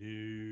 do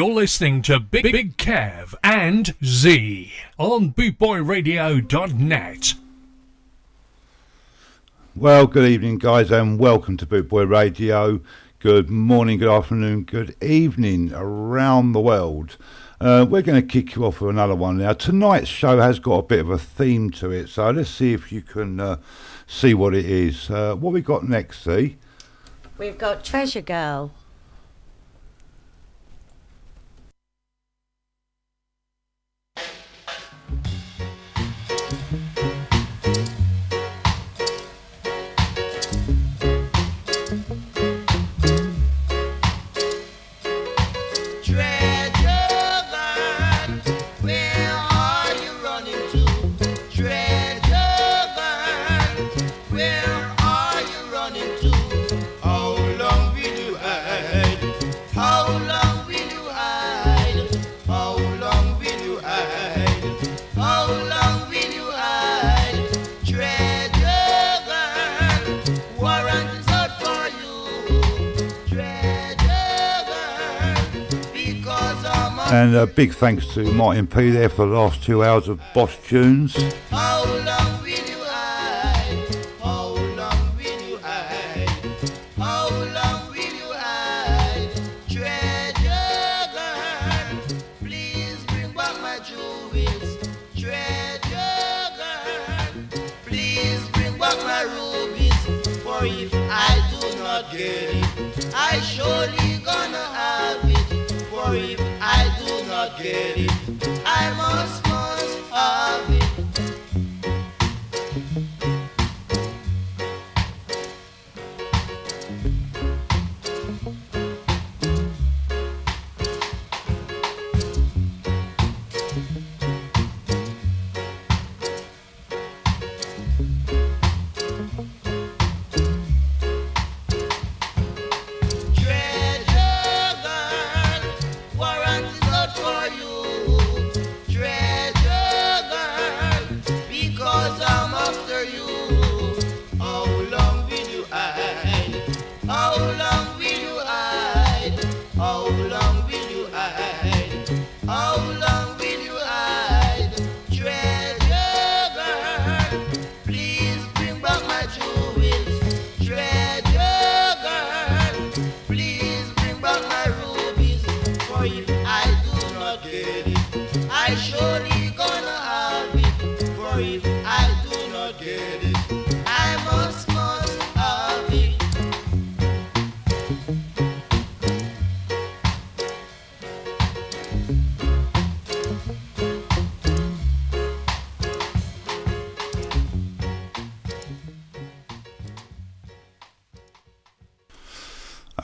You're listening to Big Big Kev and Zee on bootboyradio.net. Well, good evening, guys, and welcome to Bootboy Radio. Good morning, good afternoon, good evening around the world. Uh, we're going to kick you off with another one now. Tonight's show has got a bit of a theme to it, so let's see if you can uh, see what it is. Uh, what we got next, see? We've got Treasure Girl. And a big thanks to Martin P there for the last two hours of Boss Tunes.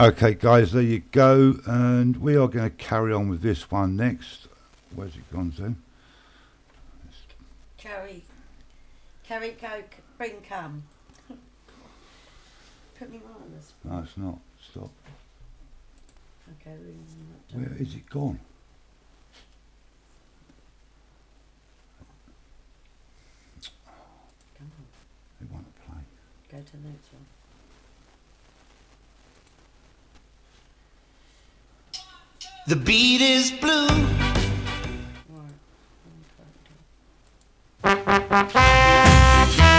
Okay, guys, there you go. And we are going to carry on with this one next. Where's it gone to? Carry, carry coke, bring come. Put me on this. No, it's not. Stop. Okay, we're not Where is it gone? Come on, It won't play. go to the next one. The beat is blue. Right. Carry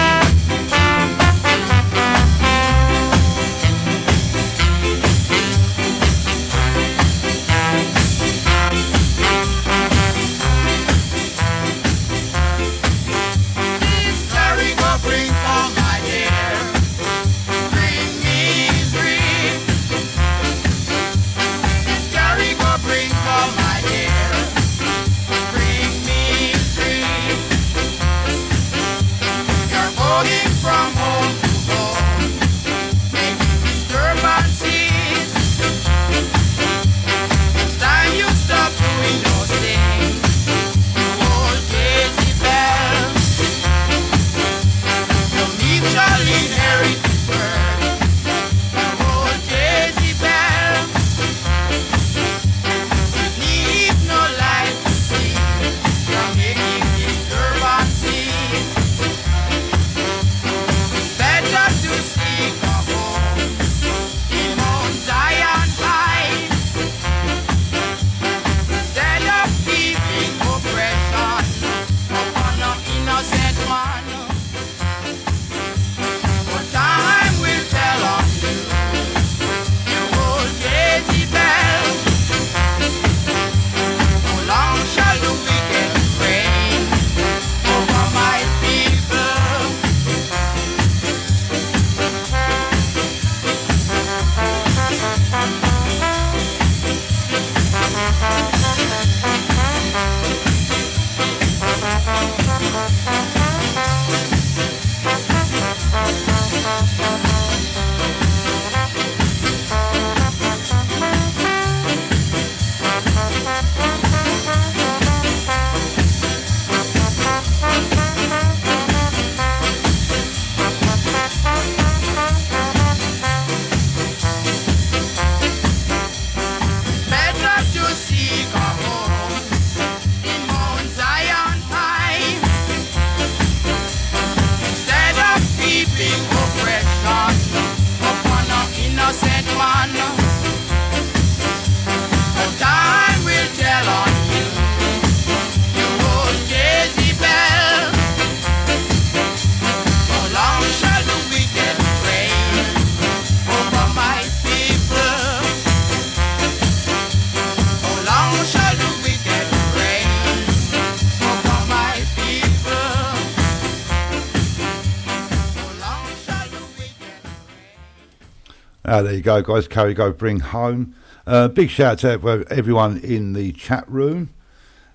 Ah, there you go, guys. Carry go, bring home. Uh, big shout out to everyone in the chat room.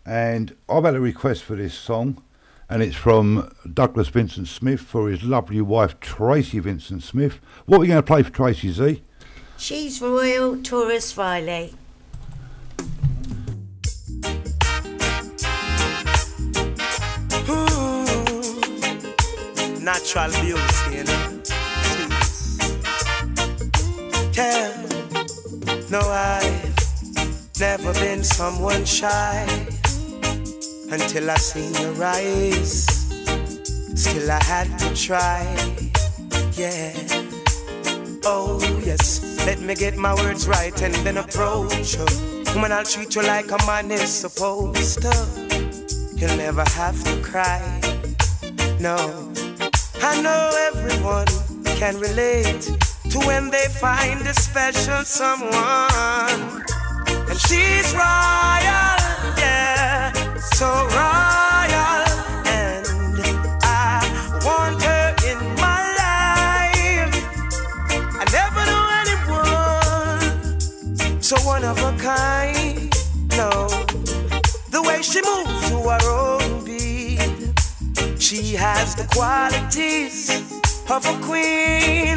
And I've had a request for this song, and it's from Douglas Vincent Smith for his lovely wife Tracy Vincent Smith. What are we going to play for Tracy Zee? She's Royal Tarrus Riley. natural beauty, no, I've never been someone shy until I seen your eyes. Still I had to try. Yeah. Oh yes, let me get my words right and then approach her. Woman, I'll treat you like a man is supposed to. You'll never have to cry. No, I know everyone can relate to when they find a special someone. And she's royal, yeah, so royal. And I want her in my life. I never knew anyone so one of a kind. No, the way she moves to her own beat, she has the qualities of a queen.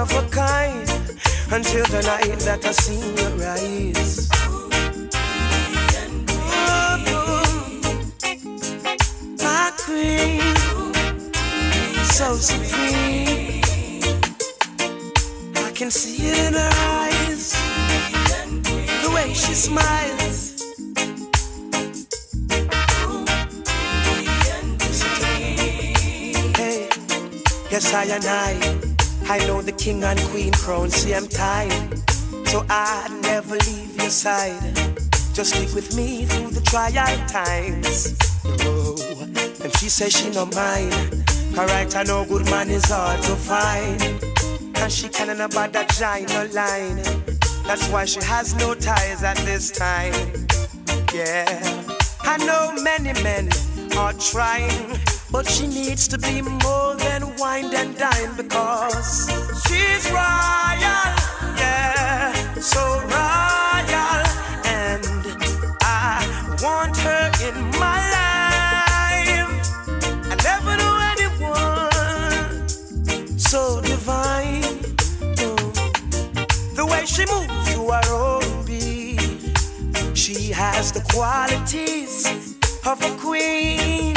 of a kind until the night that I seen your eyes. my queen, so supreme. I can see it in her eyes, the way she smiles. Hey, yes, I and I, I know the king and queen crown, same time. So I never leave your side. Just stick with me through the trial times. Oh, and she says she no mind. Alright, I know good man is hard to find. And she can't about that no line. That's why she has no ties at this time. Yeah, I know many men are trying, but she needs to be more than wine and dine because she's royal, yeah, so royal, and I want her in my life. I never knew anyone so divine. The way she moves to her own beat, she has the qualities of a queen,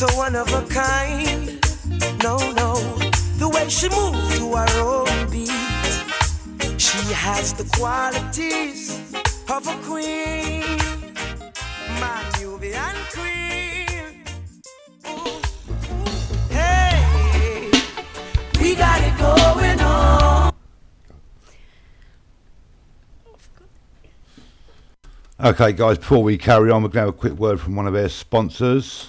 So one of a kind. No, no, the way she moves to her own beat. She has the qualities of a queen, my Nubian queen. Ooh, hey, we got it going on. Okay, guys, before we carry on, we're going to have a quick word from one of our sponsors.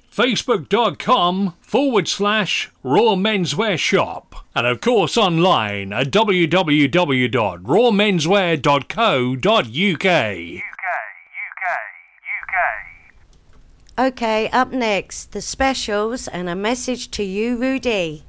facebook.com forward slash Raw Menswear Shop. And of course online at www.rawmenswear.co.uk. UK UK UK. Okay, up next, the specials and a message to you, Rudy.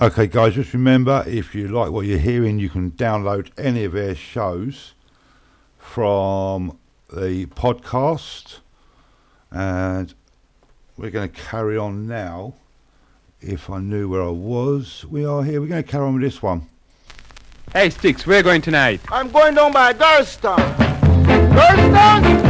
Okay, guys, just remember if you like what you're hearing, you can download any of their shows from the podcast. And we're going to carry on now. If I knew where I was, we are here. We're going to carry on with this one. Hey, Sticks, we're going tonight. I'm going down by Darstown. Darstown,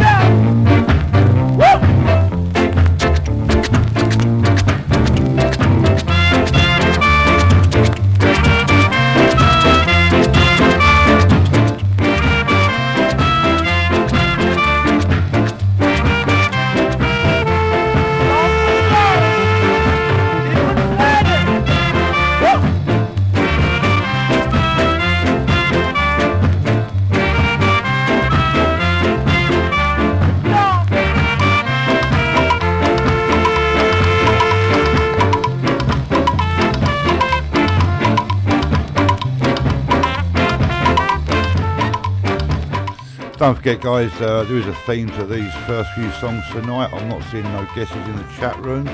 Don't forget, guys, uh, there is a theme to these first few songs tonight. I'm not seeing no guesses in the chat room.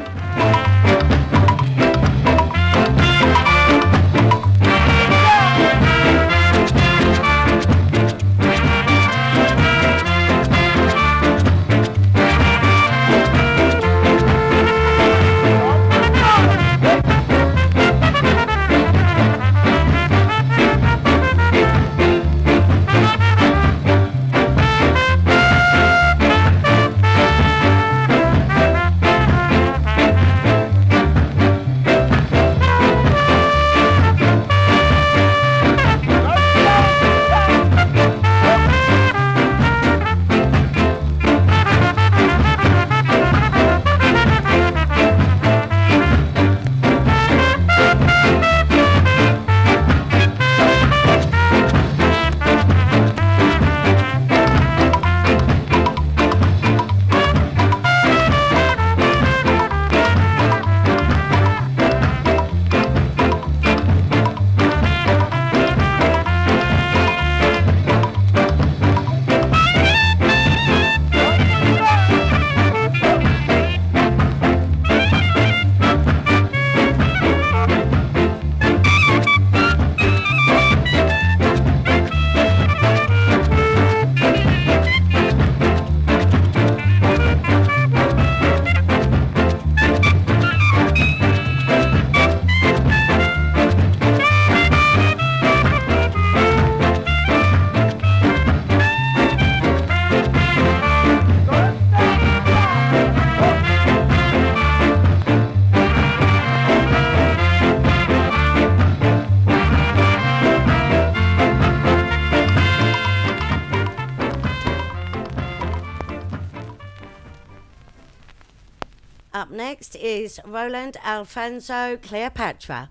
Next is Roland Alphonso Cleopatra.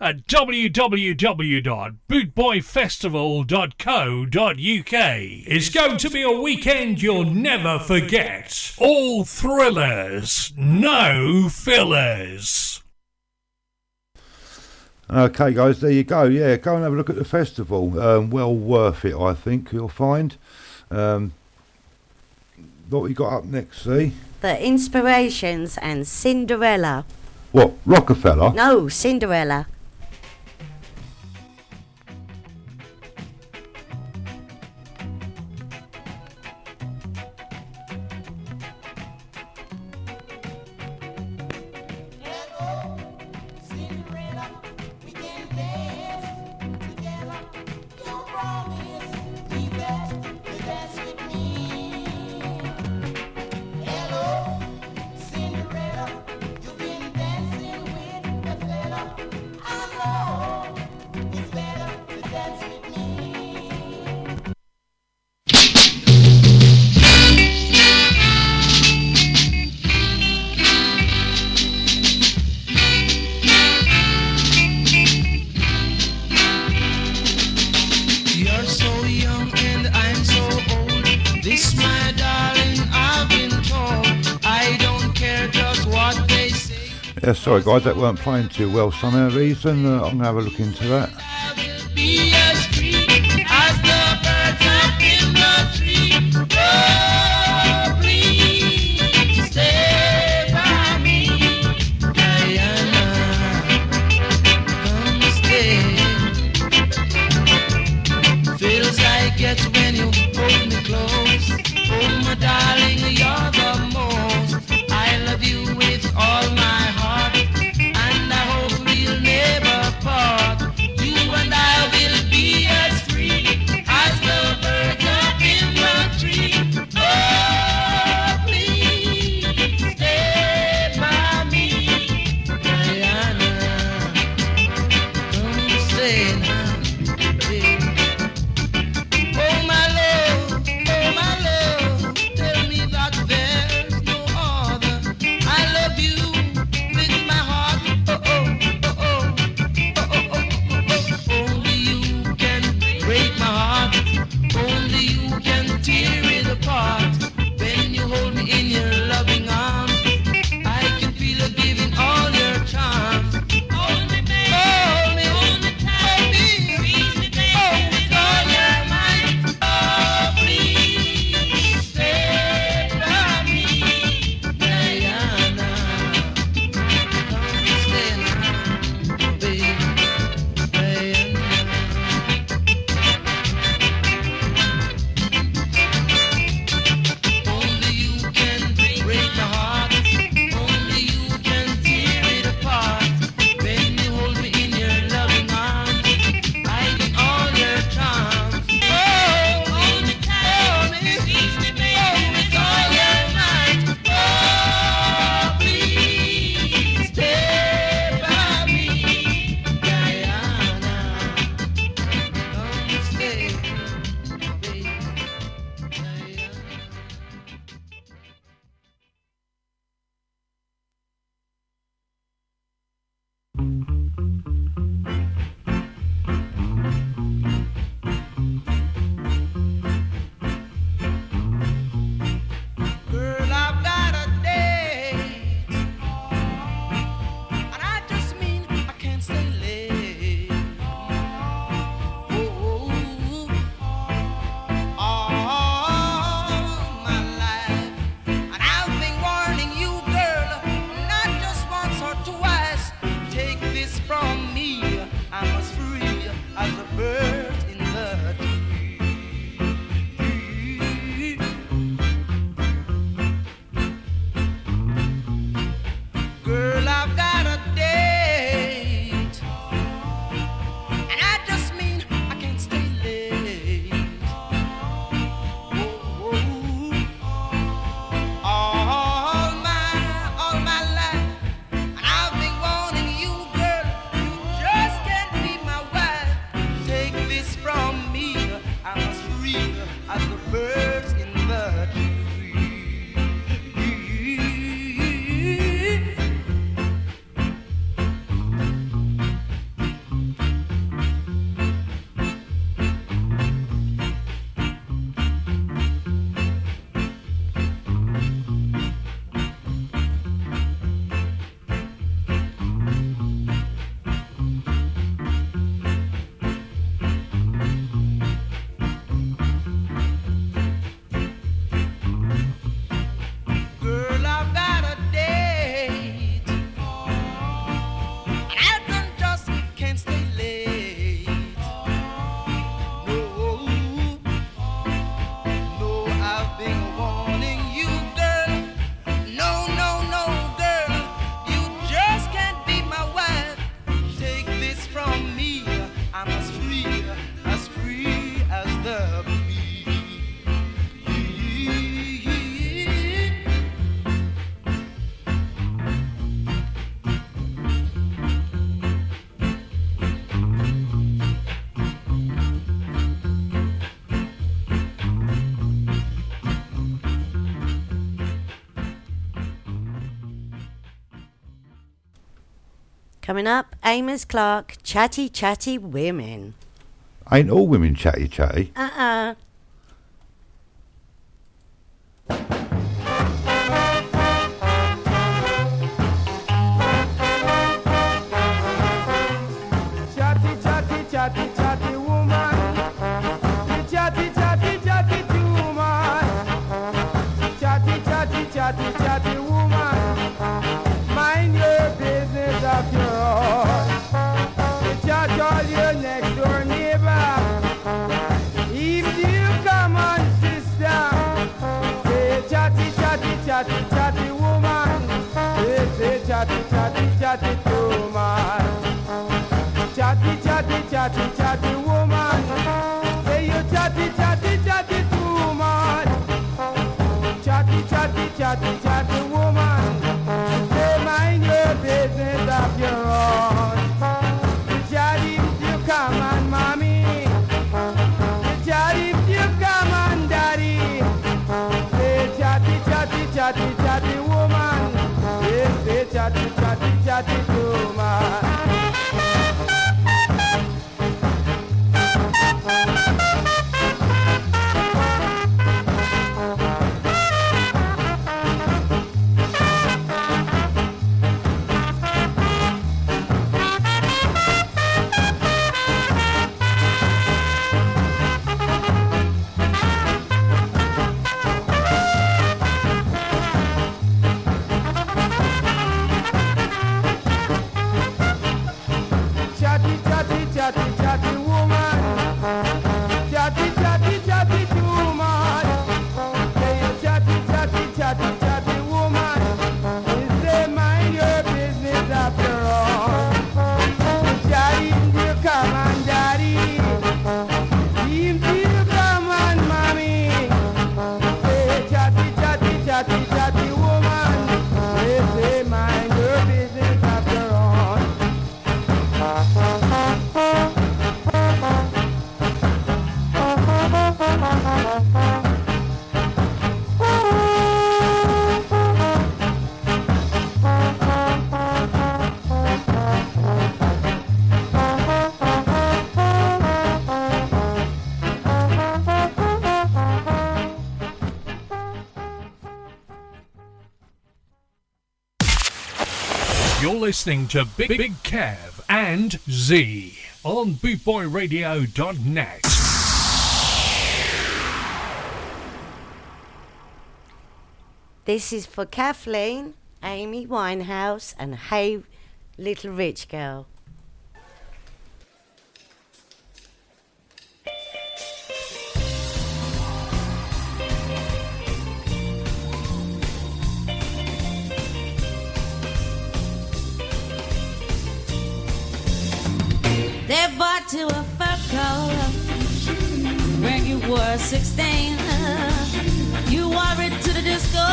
at www.bootboyfestival.co.uk. It's going to be a weekend you'll never forget. All thrillers, no fillers. Okay, guys, there you go. Yeah, go and have a look at the festival. Um, well worth it, I think you'll find. Um, what we got up next? See The Inspirations and Cinderella. what Rockefeller? No, Cinderella. playing too well somehow, Ethan. Uh, I'm going to have a look into that. Coming up, Amos Clark, Chatty Chatty Women. Ain't all women chatty chatty? Uh, listening to Big Big Kev and Zee on bootboyradio.net. This is for Kathleen, Amy Winehouse, and Hey Little Rich Girl. You 16. You wore it to the disco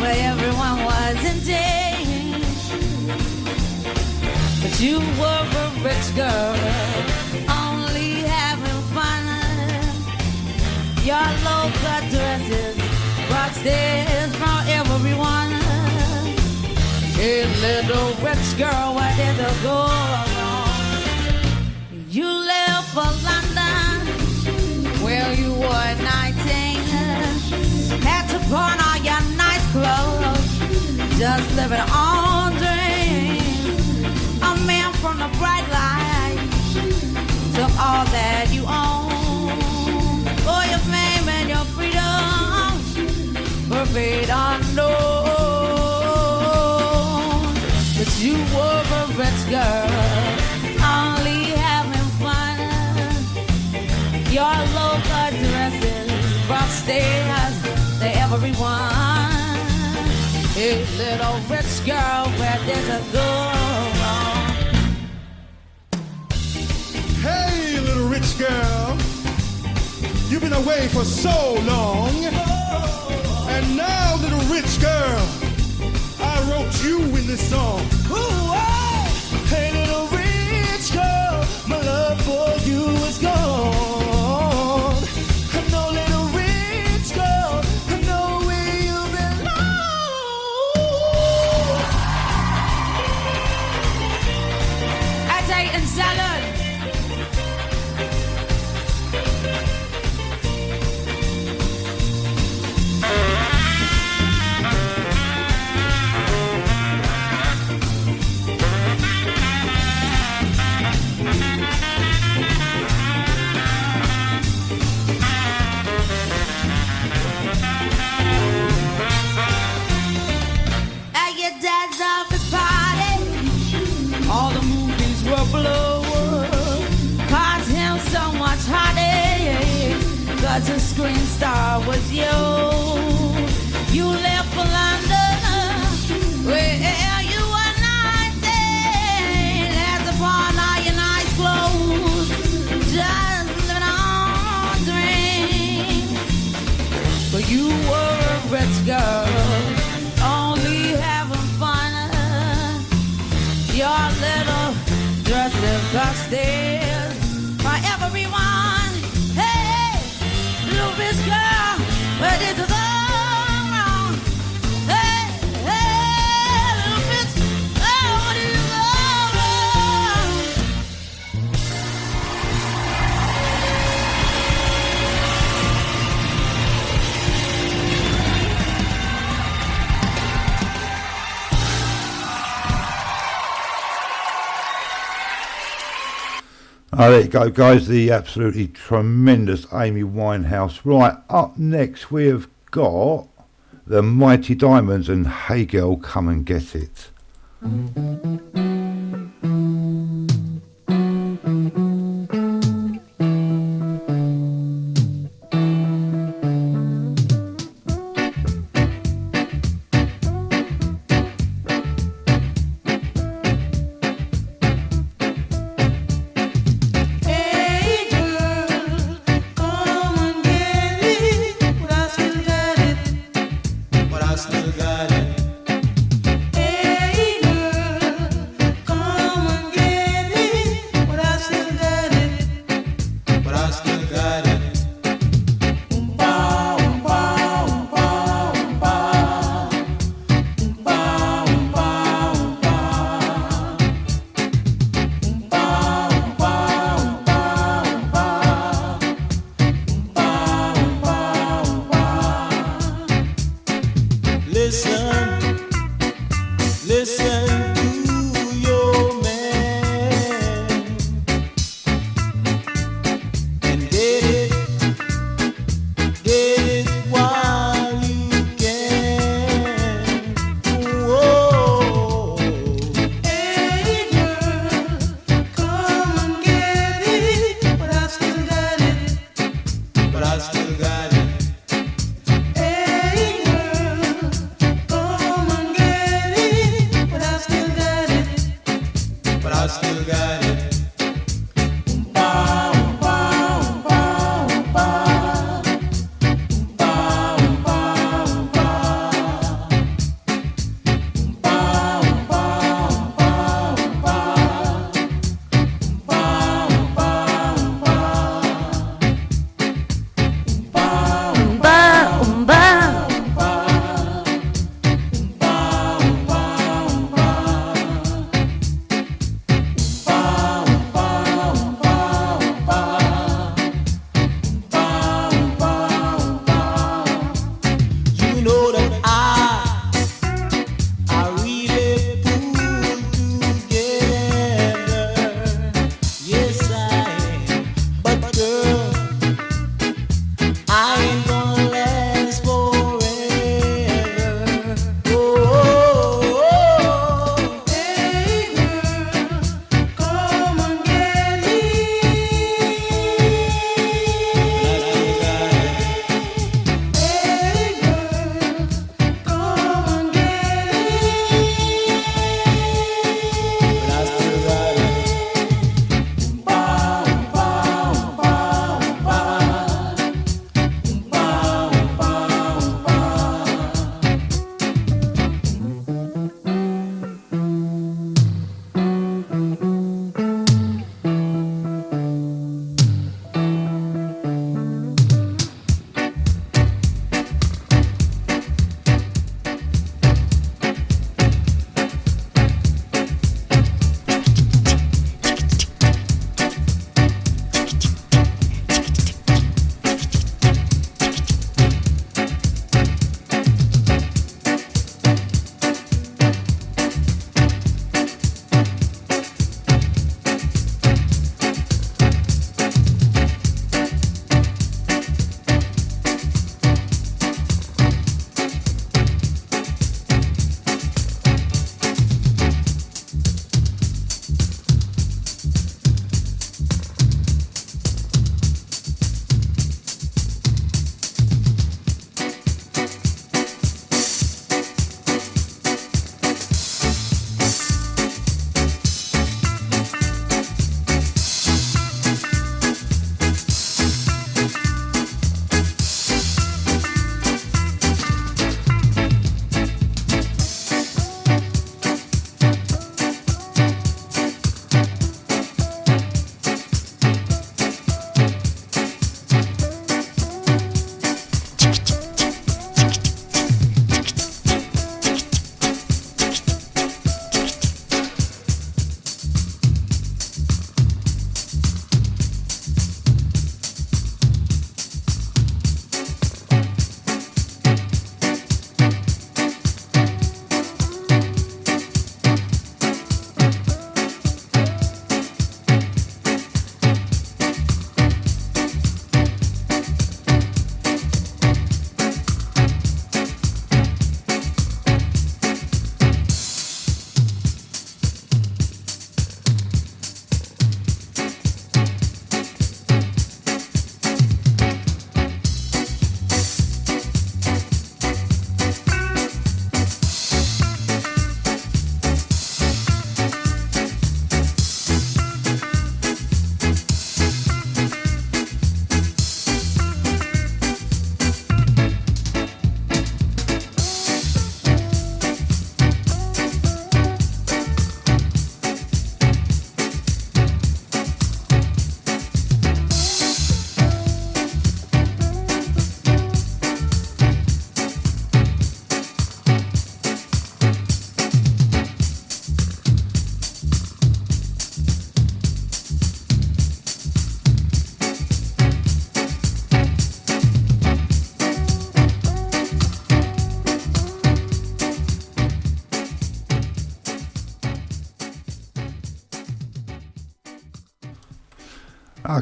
where everyone was in danger. But you were a rich girl, only having fun. Your local dresses brought stares from everyone. Hey, little rich girl, where did it go wrong? You left for London, Pawn all your nice clothes, just living on dreams. A man from the bright light took all that you own. For your fame and your freedom, were paid unknown. But you were a rich girl, only having fun. Your local dresses brought stairs everyone. Hey, little rich girl, where did it go wrong? Hey, little rich girl, you've been away for so long. And now, little rich girl, I wrote you in this song. Ooh, oh. Hey, little rich girl, my love for you is gone. there you go, guys. The absolutely tremendous Amy Winehouse. Right, up next we have got the Mighty Diamonds and Hey Girl, Come and Get It.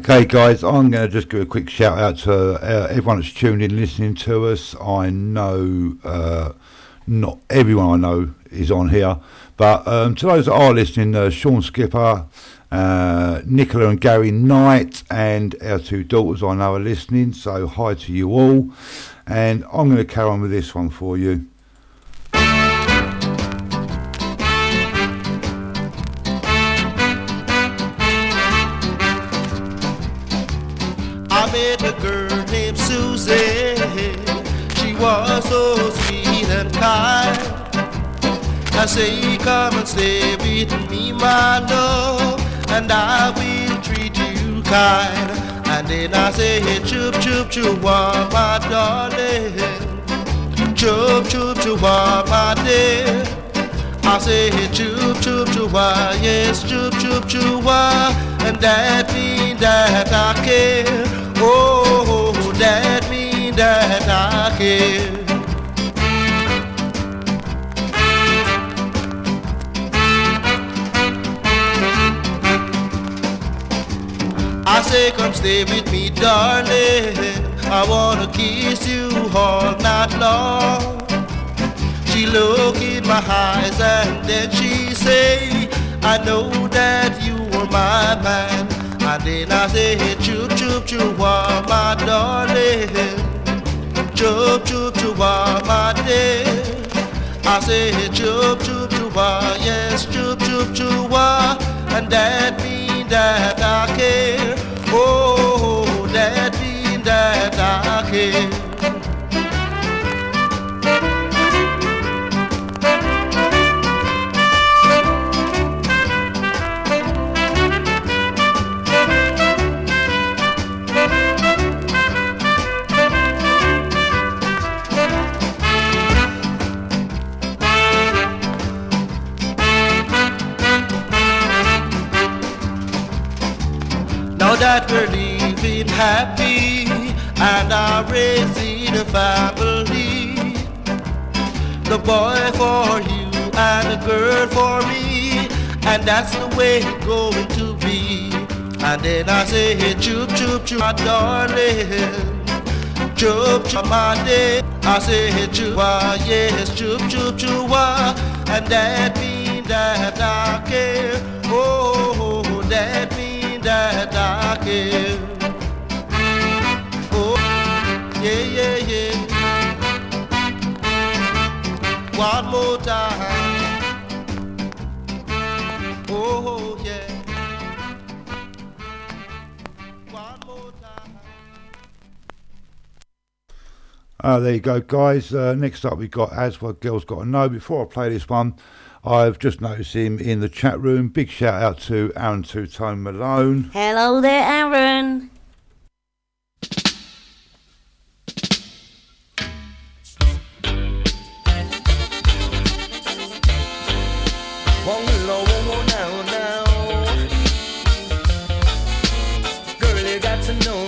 Okay, guys, I'm going to just give a quick shout out to uh, everyone that's tuned in, listening to us. I know uh, not everyone I know is on here, but um, to those that are listening, uh, Sean Skipper, uh, Nicola and Gary Knight, and our two daughters I know are listening. So hi to you all, and I'm going to carry on with this one for you. Say, come and stay with me, my love, and I will treat you kind. And then I say, chup chup chup, wah, my darling. Chup chup chup, wah, my dear. I say, chup chup chup, wah, yes, chup chup chup, ah. and that mean that I care. Oh, oh, oh that mean that I care. I say, come stay with me, darling. I wanna kiss you all night long. She look in my eyes and then she say, I know that you are my man. And then I say, chup chup chup, wah, my darling. Chup chup chup, wah, my dear. I say, chup chup chup, wah, yes, chup chup chup, wah. And that mean that I care. Oh, that that I. that we're living happy and are raising a family, the boy for you and the girl for me, and that's the way it's going to be. And then I say, hey, chup chup chup, my darling, chup chup, my day. I say, hey, chup, ah, yes, chup chup chup, ah, and that mean that I care. Oh, that mean Oh, yeah, yeah, yeah. One more time. Oh, yeah. One more time. Uh, there you go, guys. Uh, next up, we've got Aswad Girls Got to Know. Before I play this one, I've just noticed him in the chat room. Big shout out to Aaron Two Tone Malone. Hello there, Aaron. One low now, now. Girl, you got to know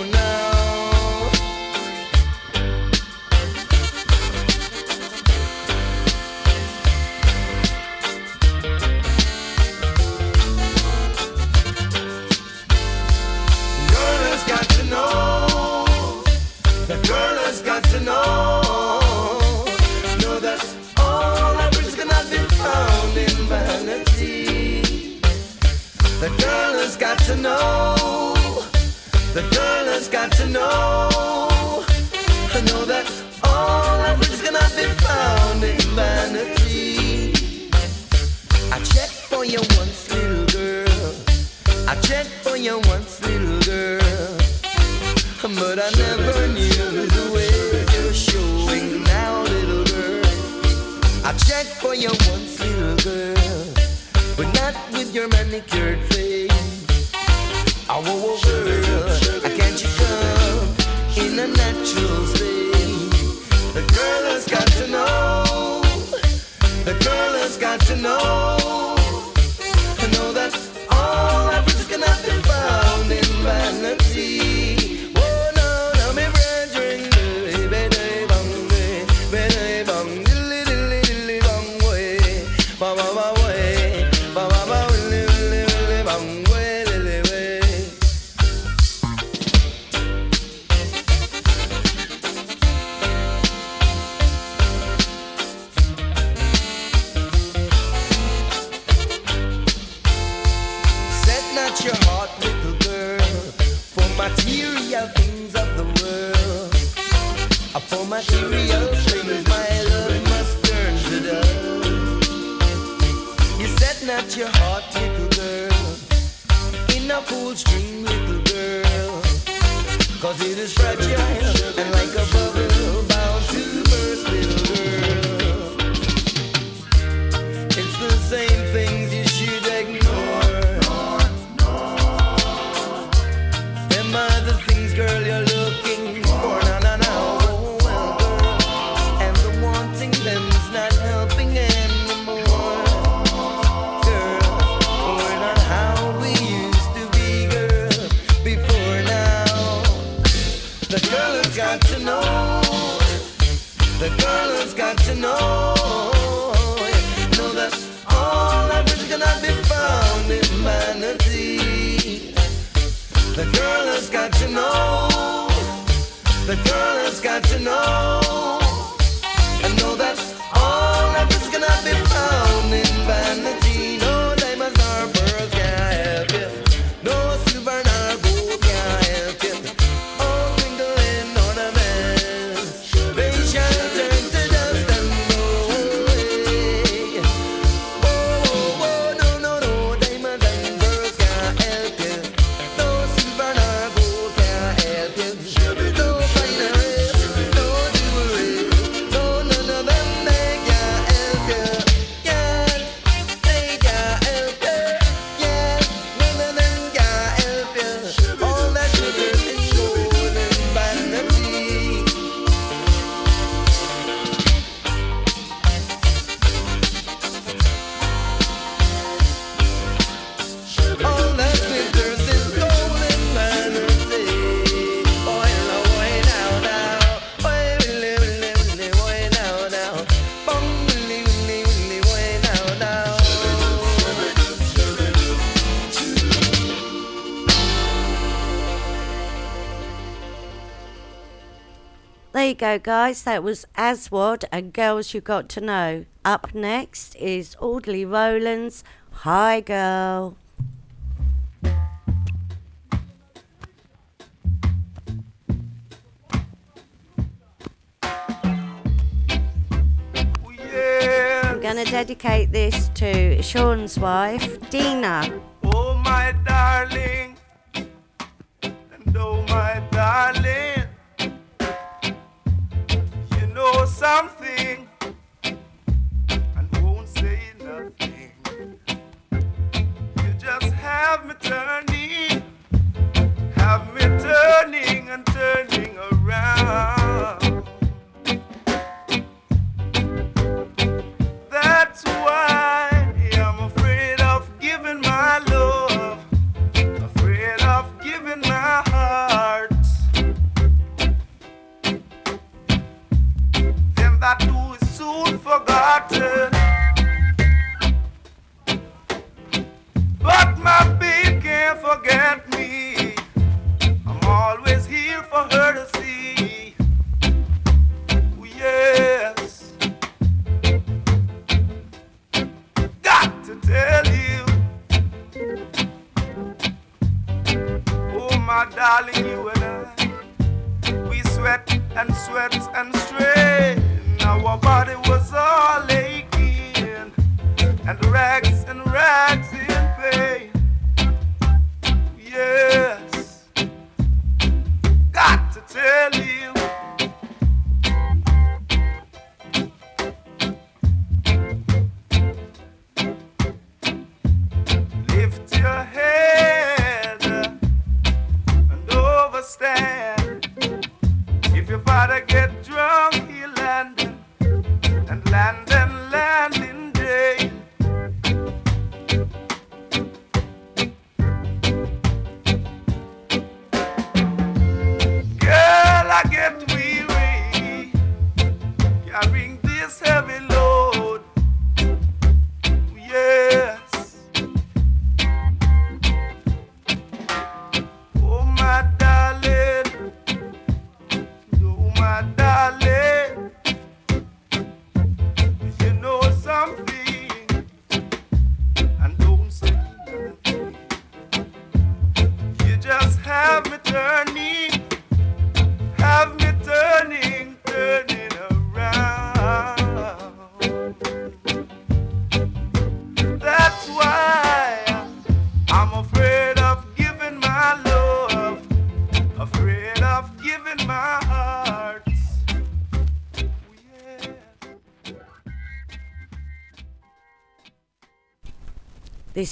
you go, guys. That was Aswad and Girls You Got to Know. Up next is Audley Rowlands, Hi Girl. I'm going to dedicate this to Sean's wife, Dina. Oh, my darling, and oh, my darling something and won't say nothing. You just have me turning, have me turning and turning around. forget me. I'm always here for her to see. Oh yes. Got to tell you. Oh, my darling, you and I. We sweat and sweat and strain. Our body was all aching. And rags and rags in pain yeah.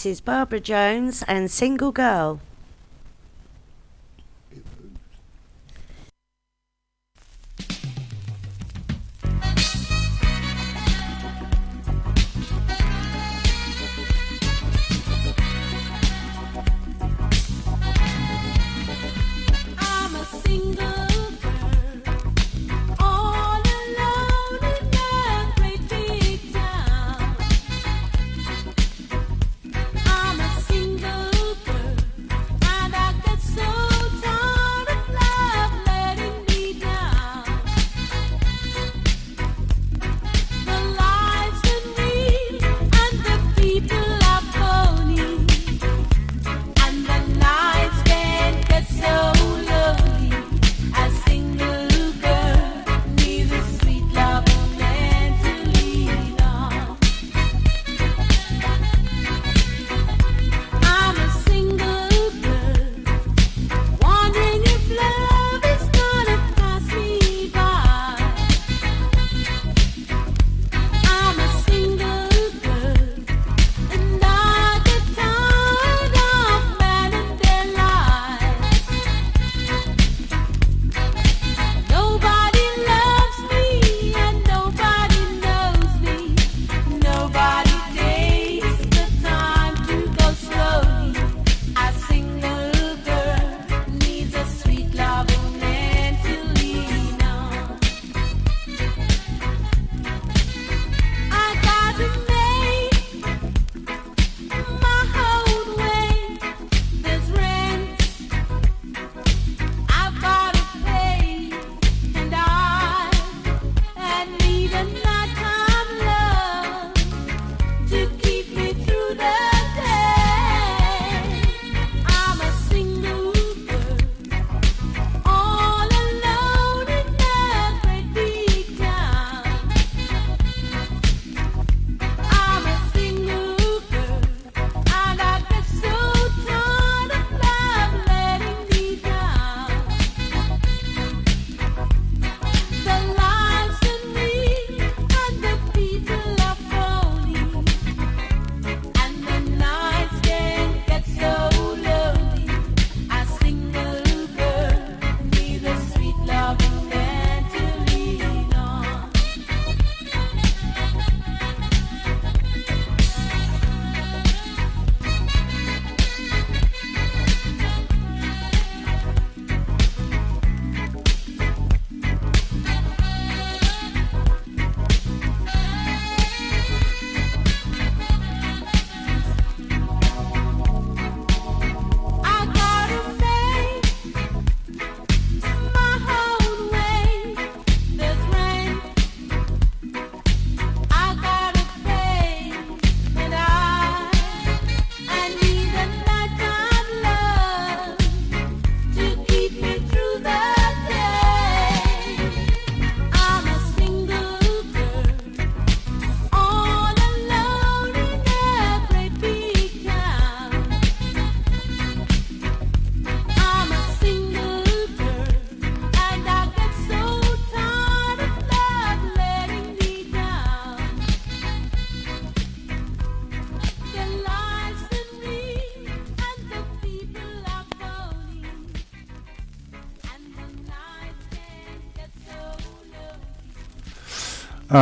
This is Barbara Jones and Single Girl.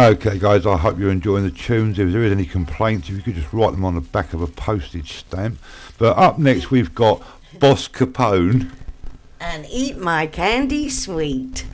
Okay, guys, I hope you're enjoying the tunes. If there is any complaints, if you could just write them on the back of a postage stamp. But up next, we've got Boss Capone. And Eat My Candy Sweet.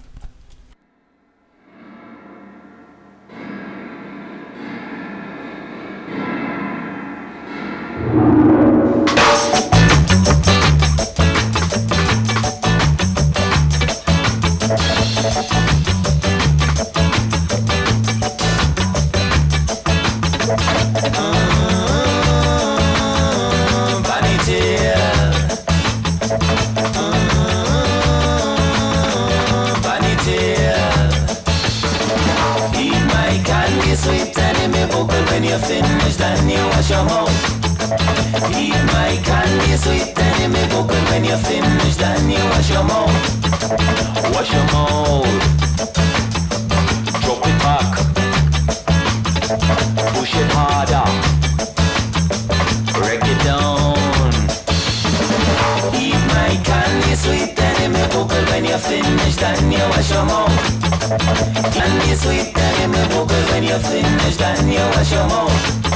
show. He might candy sweet and me book when you're finished, then you wash your mouth. Wash your mouth. Drop it back. Push it harder. Break it down. Eat my candy sweet and me book when you're finished, then you wash your mouth. Candy sweet and me book when you're finished, then you wash your mouth.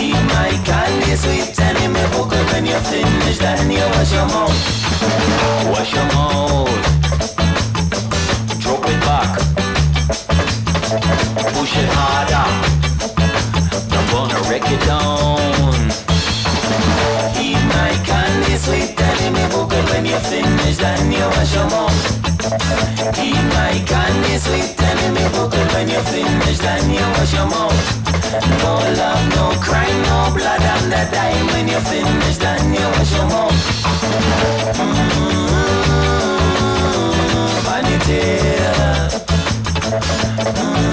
Eat my candy sweet, tell me buckle when you finish, then you wash your mouth. Wash your mouth. Drop it back. Push it harder. I'm gonna wreck it down. Eat my candy sweet, tell me buckle when you finish, then you wash your mouth. My candy sweet, tell me when you then you wash your mouth. No love, no crime, no blood, and the dime when you then you wash your mouth. Mm. Mm.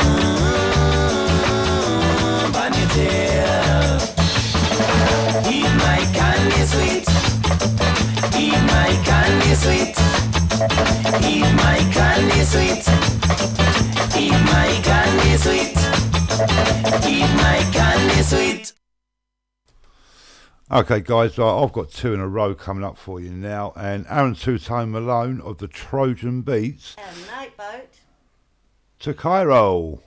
Eat my sweet. My candy sweet. Eat my candy sweet. Eat my candy sweet. Eat my candy sweet. Okay, guys, I've got two in a row coming up for you now, and Aaron Two-Tone Malone of the Trojan Beats And night boat. to Cairo.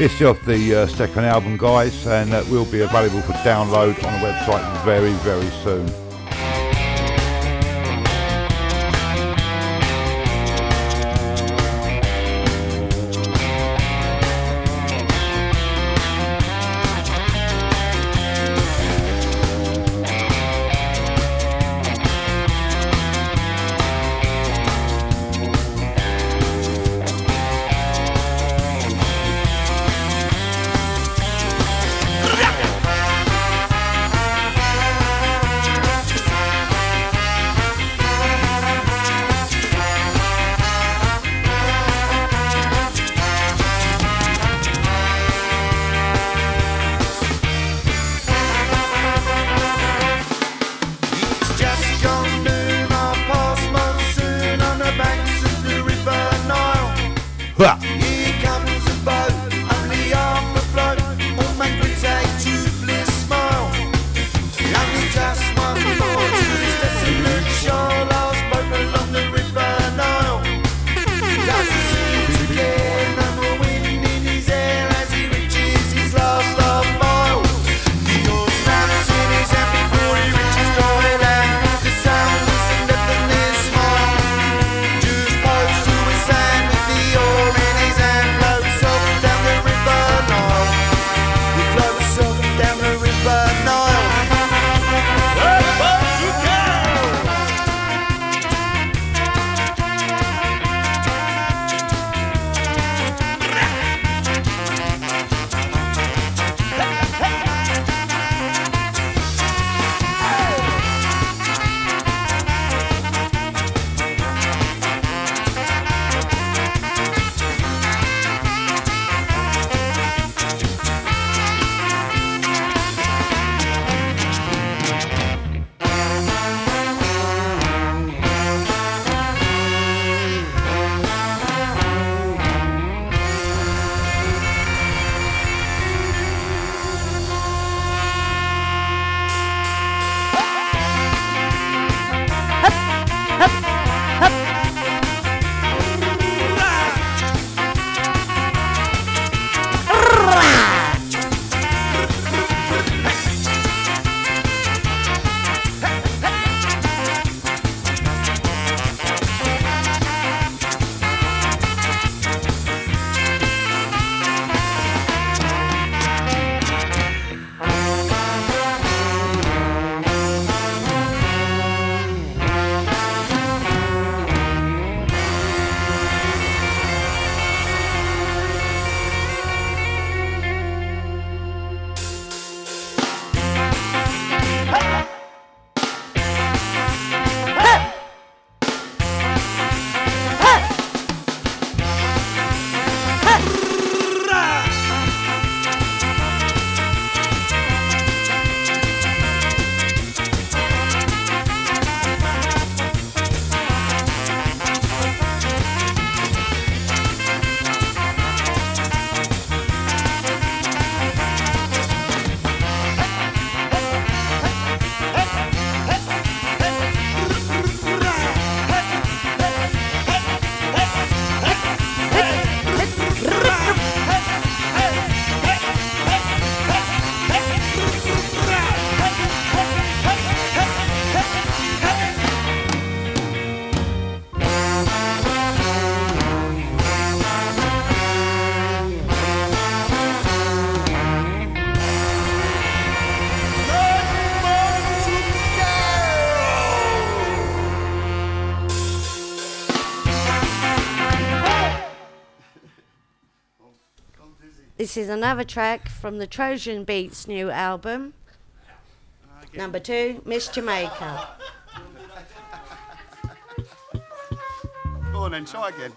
It's off the uh, second album, guys, and it will be available for download on the website very, very soon. This is another track from the Trojan Beats new album. Number two, Miss Jamaica. Go on then, try again.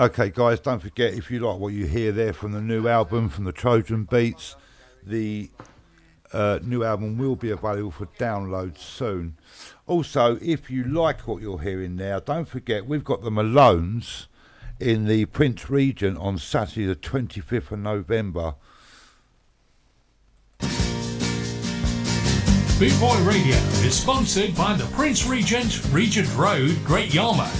Okay, guys, don't forget if you like what you hear there from the new album from the Trojan Beats, the uh, new album will be available for download soon. Also, if you like what you're hearing now, don't forget we've got the Malones in the Prince Regent on Saturday, the 25th of November. Boot Boy Radio is sponsored by the Prince Regent, Regent Road, Great Yarmouth.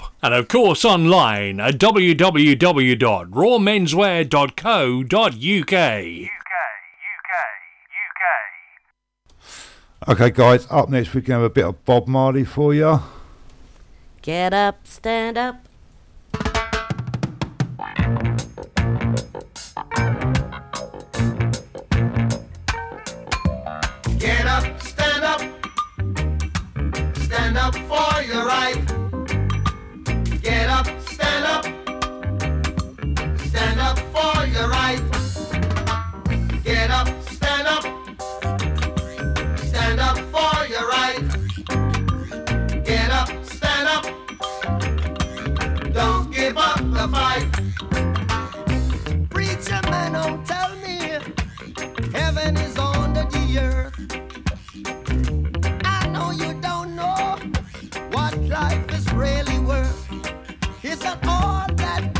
and of course online at www.rawmenswear.co.uk. Okay, guys, up next we're going to have a bit of Bob Marley for you. Get up, stand up. for your right. Get up, stand up. Stand up for your right. Get up, stand up. Don't give up the fight. Preacher man, don't tell me heaven is under the earth. I know you don't know what life is really worth. It's not all that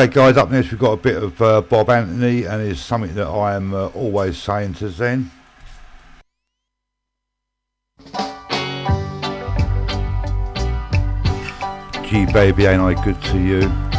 Okay, guys, up next we've got a bit of uh, Bob Anthony, and it's something that I am uh, always saying to Zee. Gee, baby, ain't I good to you?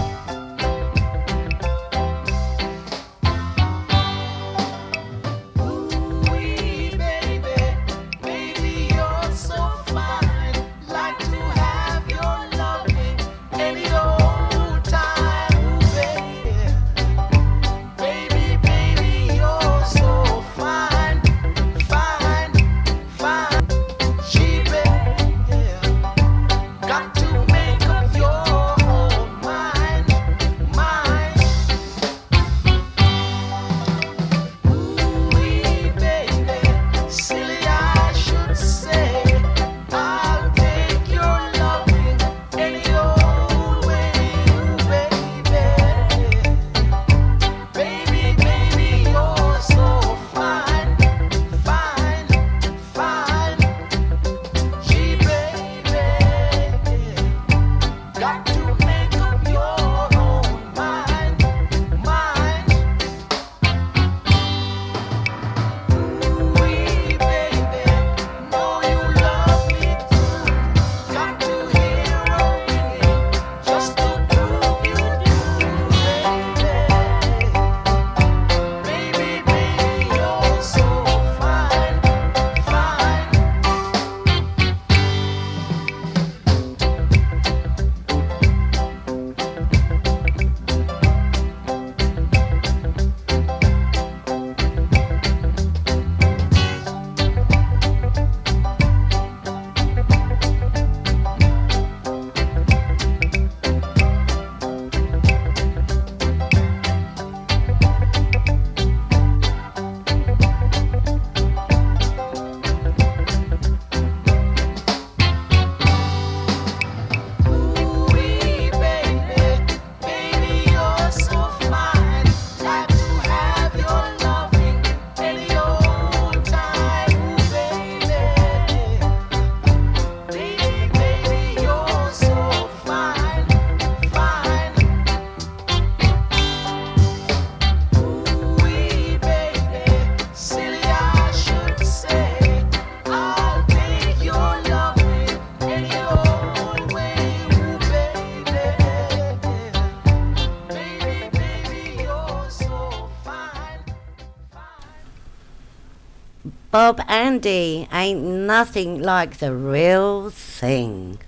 Bob Andy ain't nothing like the real thing.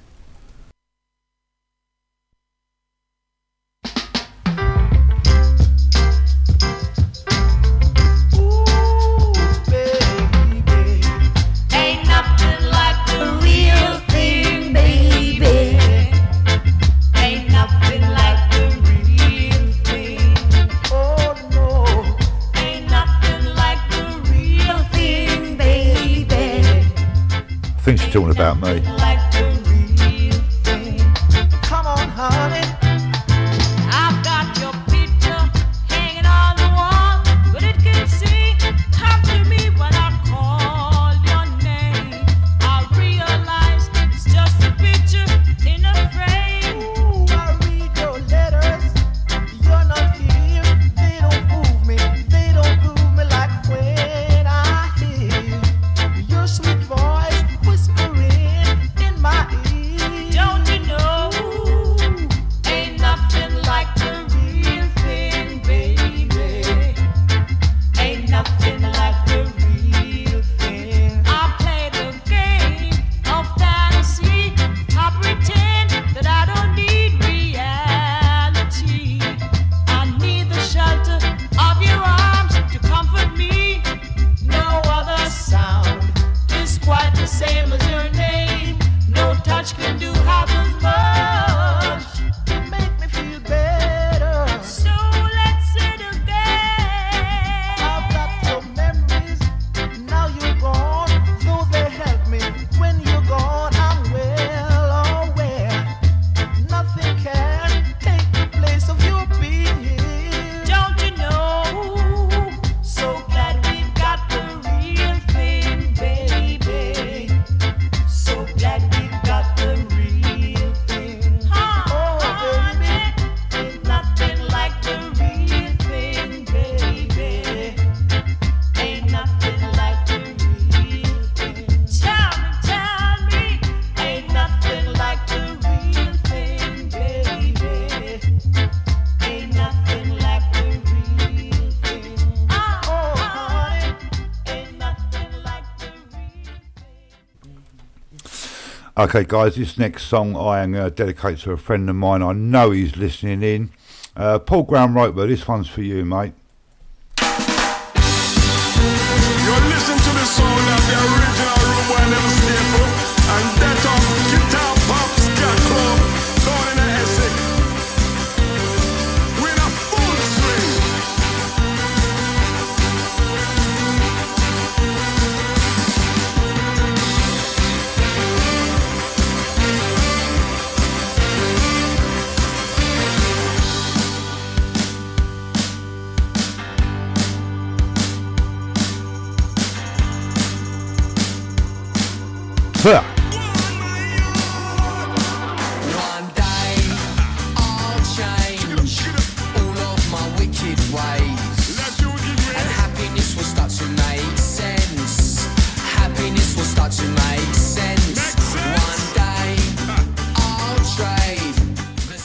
about me. Okay, guys, this next song I am going to dedicate to a friend of mine. I know he's listening in. Uh, Paul Ground but this one's for you, mate.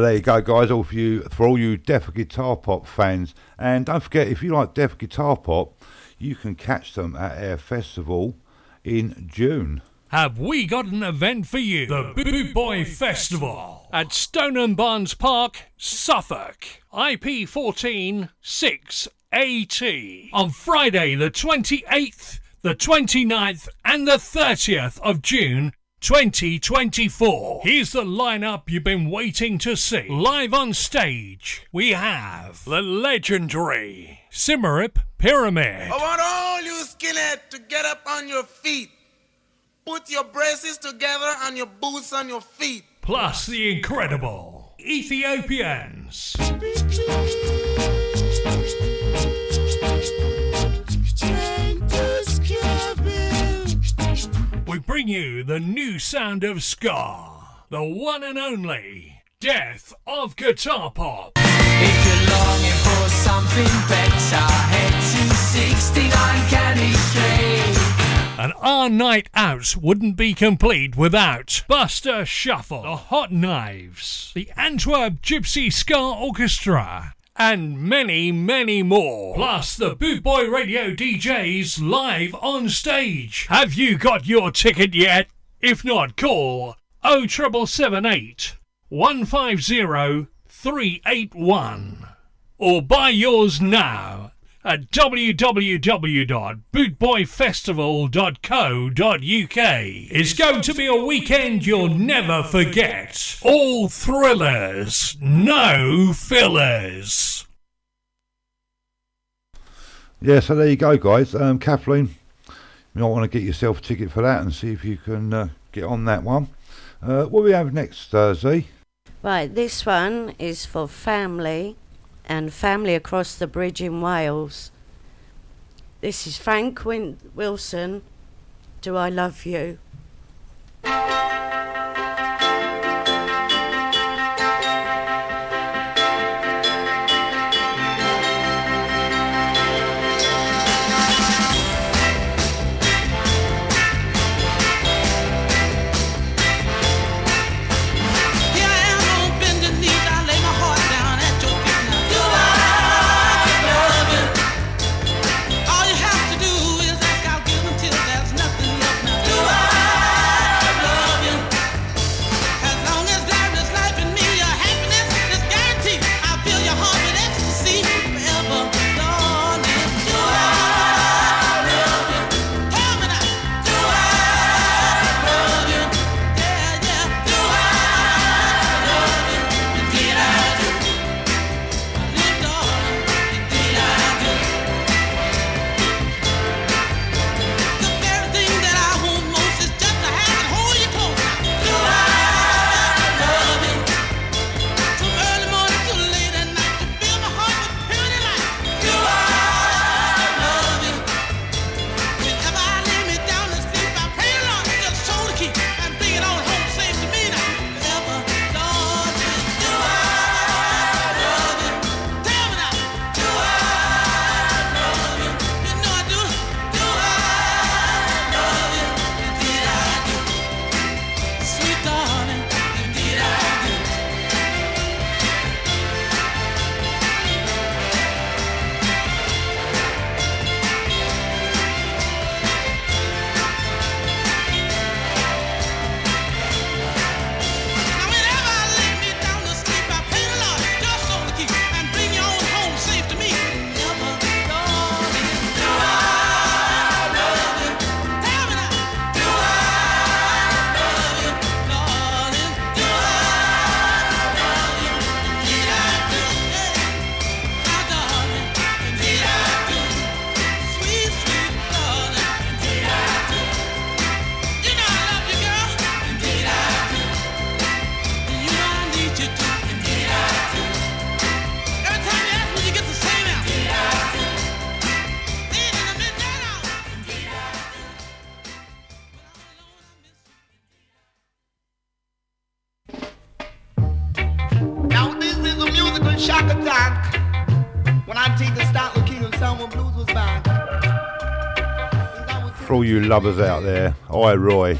There you go, guys. All for you, for all you Deaf Guitar Pop fans, and don't forget if you like Deaf Guitar Pop, you can catch them at our festival in June. Have we got an event for you? The Boot Boy Festival at Stonham Barns Park, Suffolk. IP 14 6AT. On Friday, the 28th, the 29th, and the 30th of June. 2024. Here's the lineup you've been waiting to see. Live on stage, we have the legendary Symarip Pyramid. I want all you skinhead to get up on your feet. Put your braces together and your boots on your feet. plus the incredible Ethiopians. We bring you the new sound of ska, the one and only Death of Guitar Pop. If you're longing for something better, head to 69 Candy Street. And our night out wouldn't be complete without Buster Shuffle, the Hot Knives, the Antwerp Gypsy Ska Orchestra, and many, many more. Plus the Boot Boy Radio DJs live on stage. Have you got your ticket yet? If not, call 07778 150 381 or buy yours now at www.bootboyfestival.co.uk. It's going to be a weekend you'll never forget. All thrillers, no fillers. Yeah, so there you go, guys. Um, Kathleen, you might want to get yourself a ticket for that and see if you can uh, get on that one. Uh, what we have next Thursday? Right, this one is for family and family across the bridge in Wales. This is Frank Win- Wilson. Do I love you? lovers out there. Hi, Roy.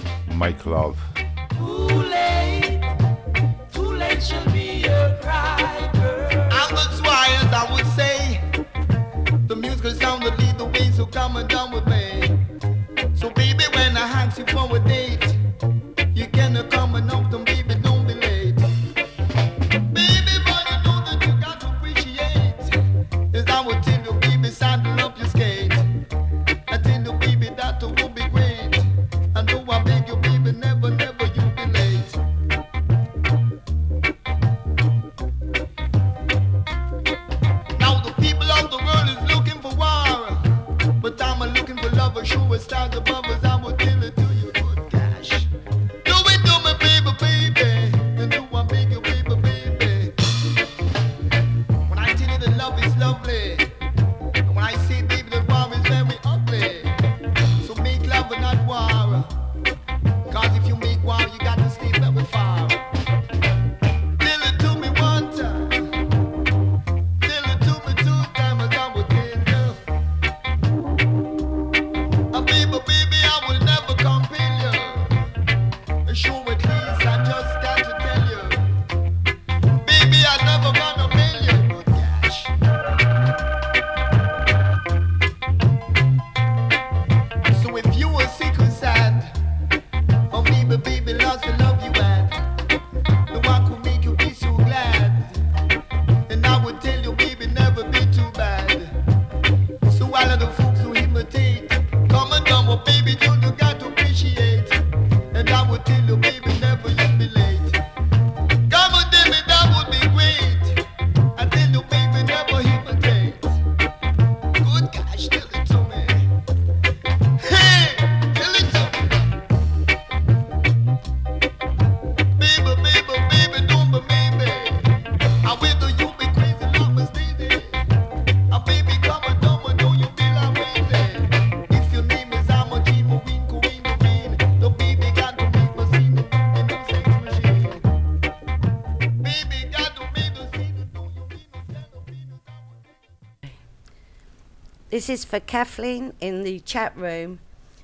This is for Kathleen in the chat room.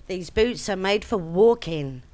These boots are made for walking.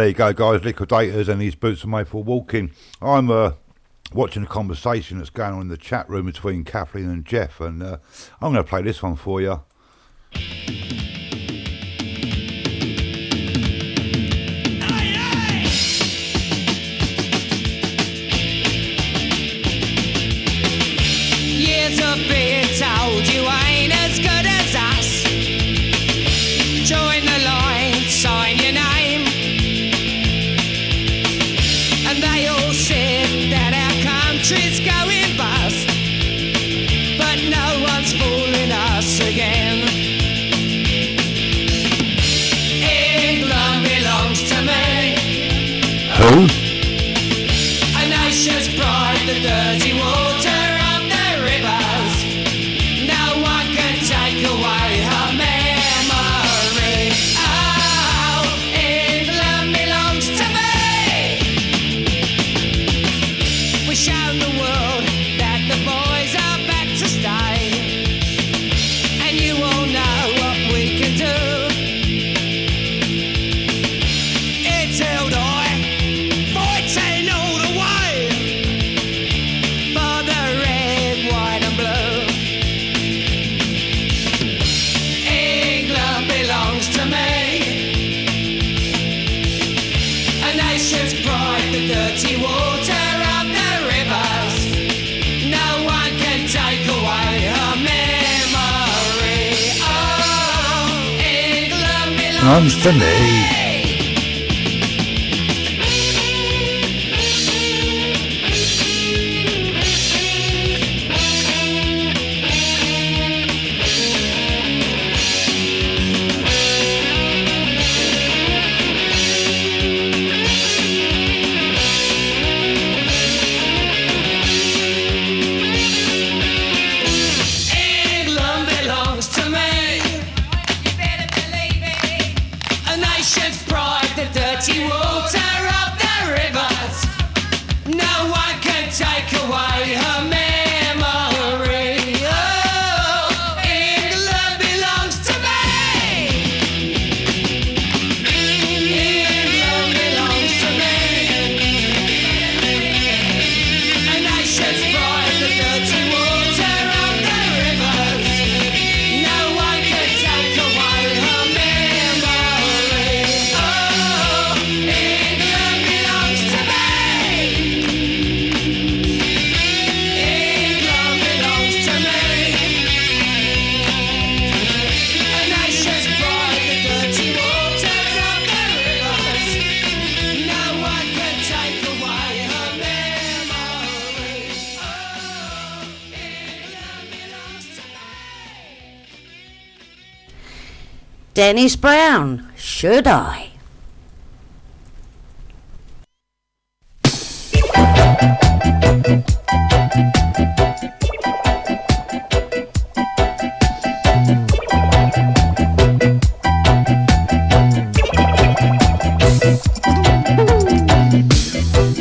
There you go, guys. Liquidators and these boots are made for walking. I'm uh, watching a conversation that's going on in the chat room between Kathleen and Jeff, and uh, I'm going to play this one for you. Years of being told you ain't sermos também. Dennis Brown, should I?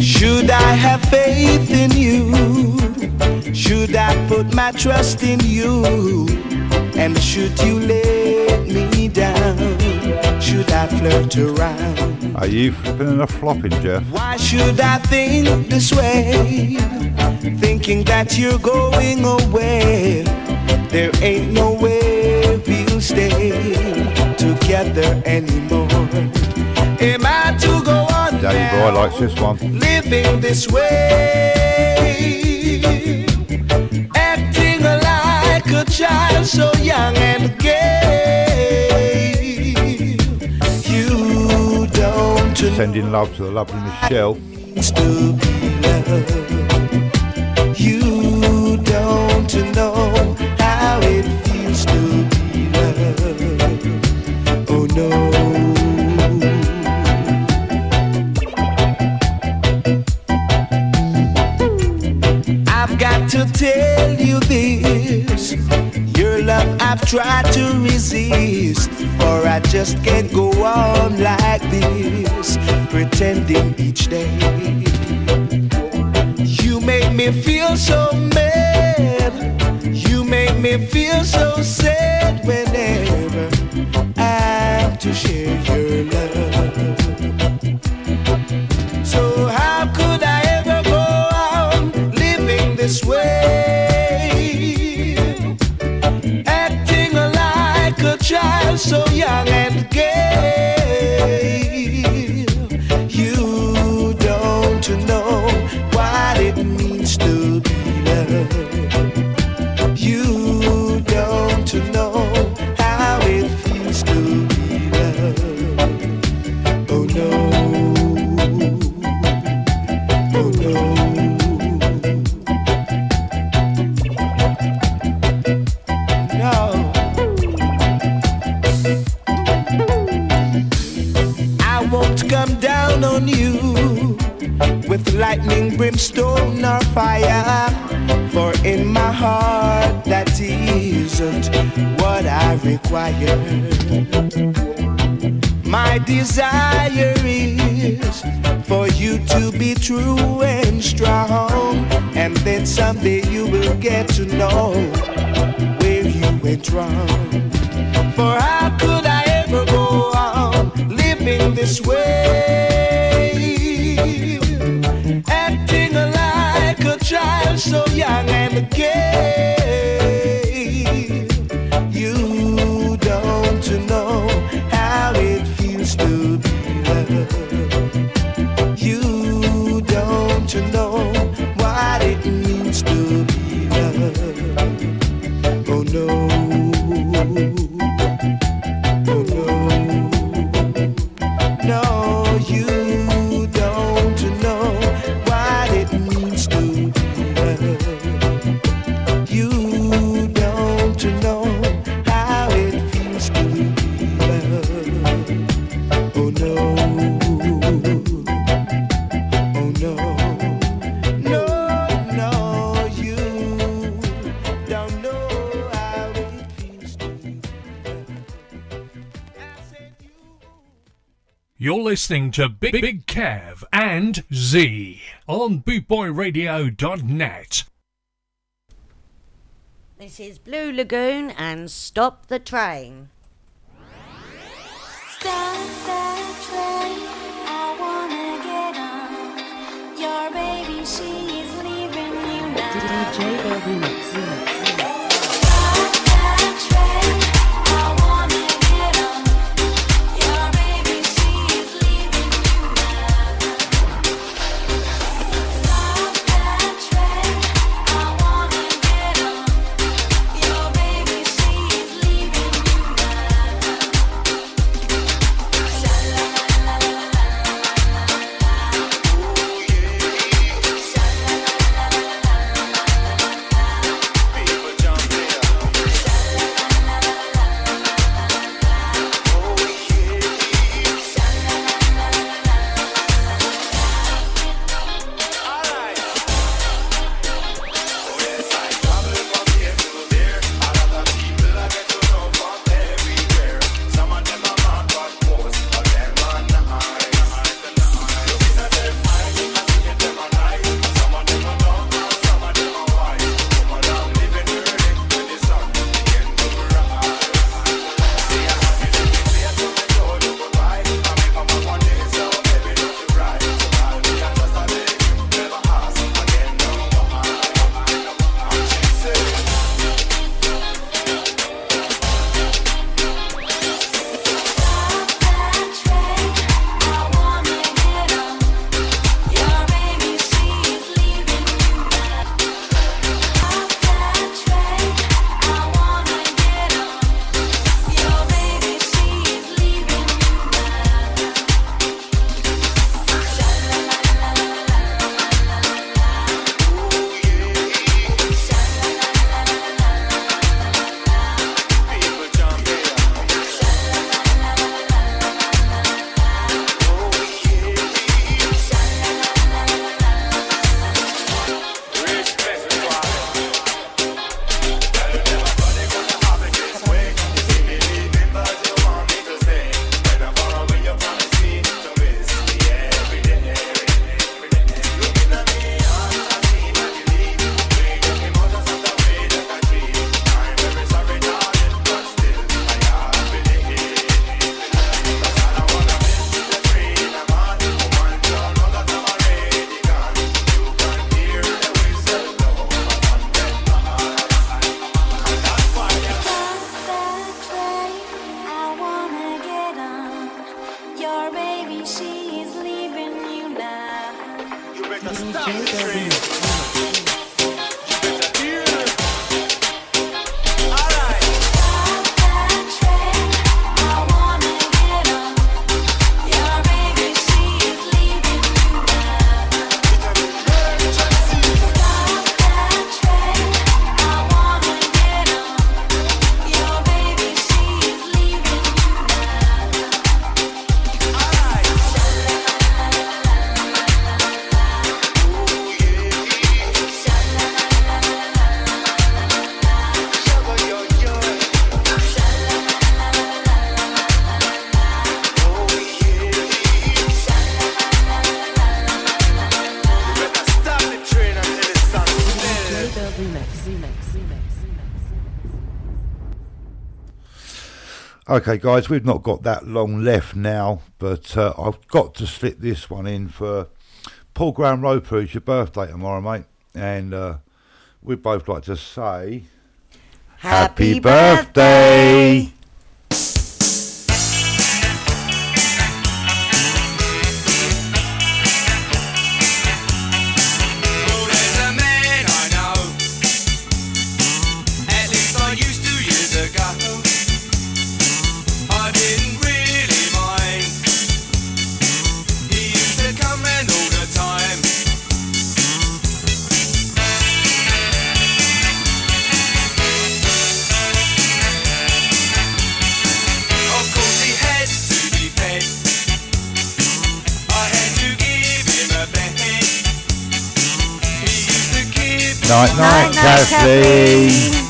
Should I have faith in you? Should I put my trust in Are you flipping and a flopping, Jeff? Why should I think this way? Thinking that you're going away. There ain't no way we'll stay together anymore. Am I to go on Daddy Boy likes this one. living this way? Acting like a child so young and gay. Sending love to the lovely Michelle. You don't know how it feels to be loved. Oh no. I've got to tell you this. Your love I've tried to resist, or I just can't go on like this, pretending each day. You make me feel so mad. You make me feel so sad whenever I'm to share your. so young and listening to Big, Big and Zee on bootboyradio.net. This is Blue Lagoon and Stop the Train. Stop the train, I wanna get on. Your baby, she is leaving you now. DJ Okay, guys, we've not got that long left now, but uh, I've got to slip this one in for Paul Graham Roper. It's your birthday tomorrow, mate, and uh, we'd both like to say Happy, Happy birthday. birthday. night, night, night Kathy.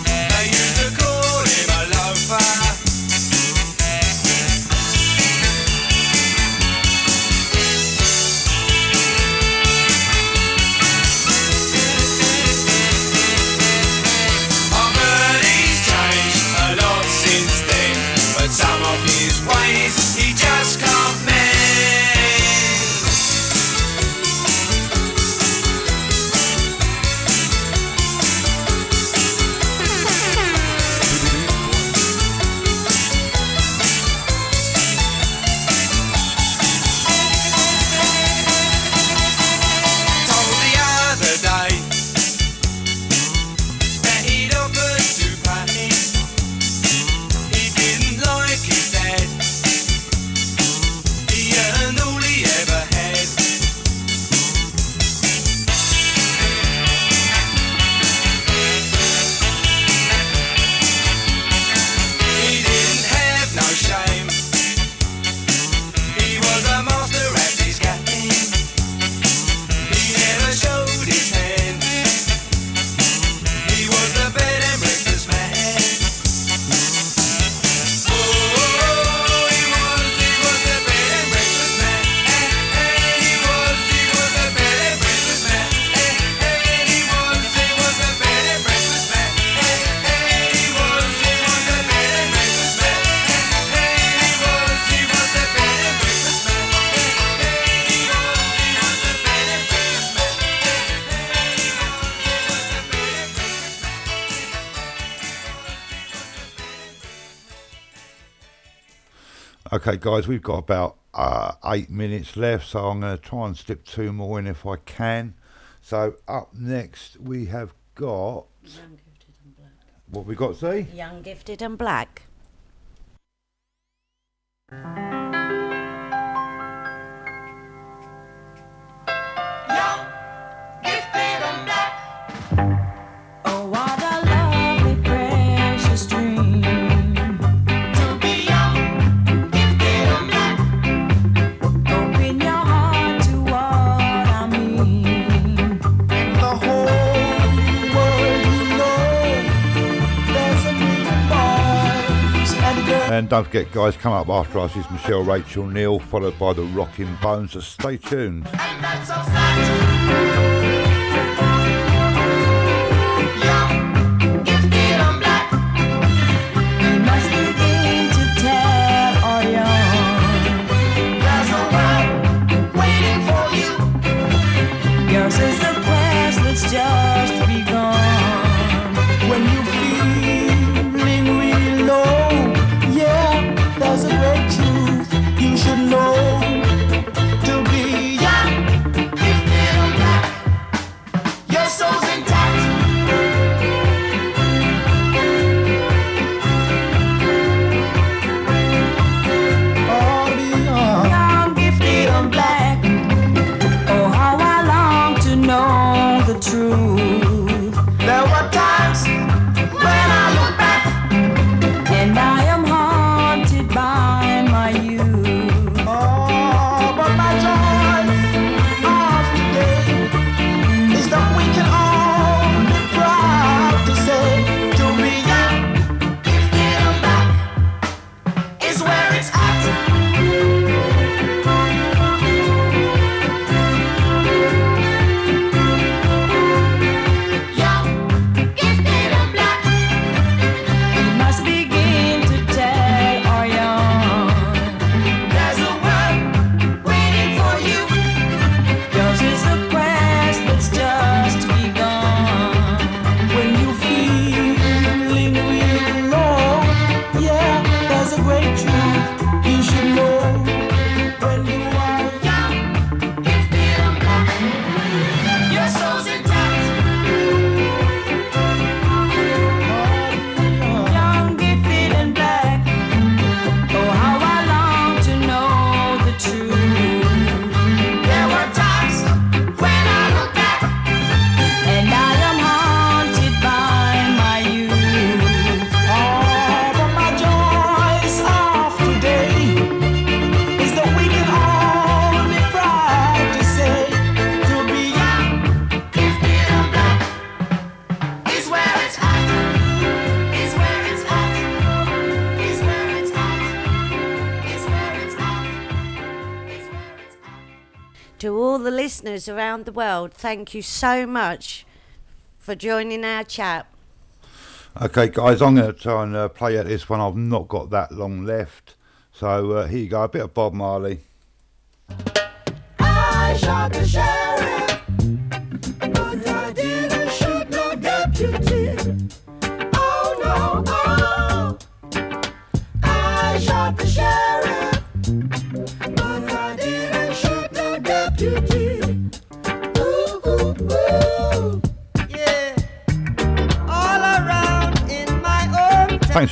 guys, we've got about uh, eight minutes left, so I'm going to try and slip two more in if I can. So up next we have got Young, Gifted and Black. What we got, see? Young, Gifted and Black. don't forget, guys, come up after us is Michelle Rachel Neal, followed by the Rocking Bones. So stay tuned. listeners around the world, thank you so much for joining our chat. Okay, guys, I'm going to try and uh, play at this one. I've not got that long left. So uh, here you go, a bit of Bob Marley.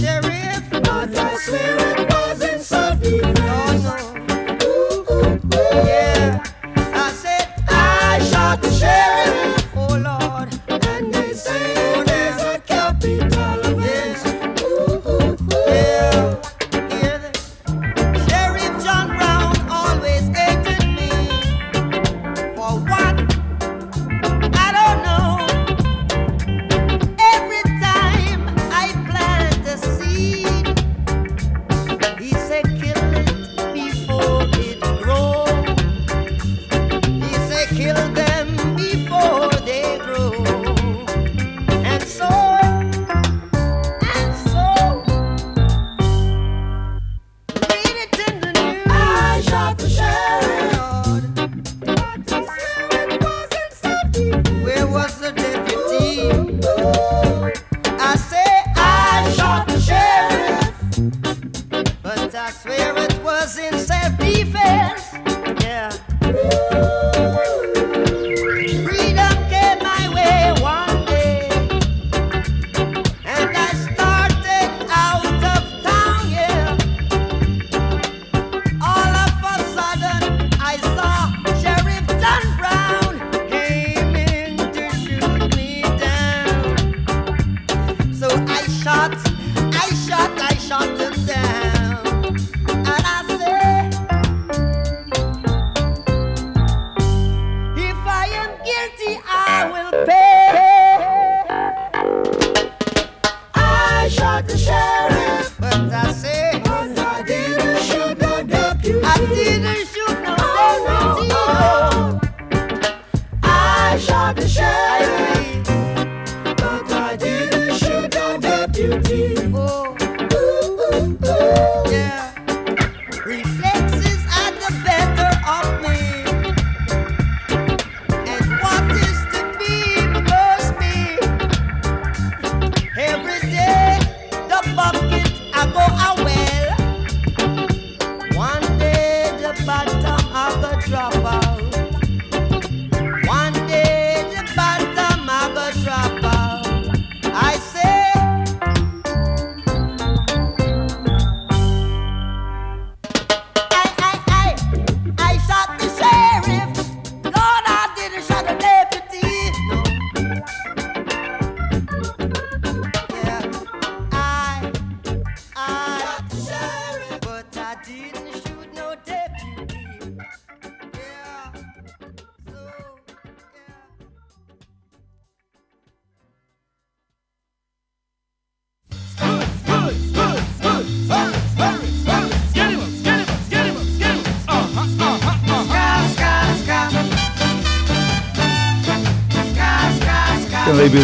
But the spirit wasn't so deep. Ooh, ooh, ooh. Yeah.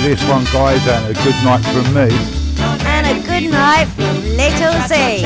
this one, guys, and a good night from me. And a good night from Little Zee.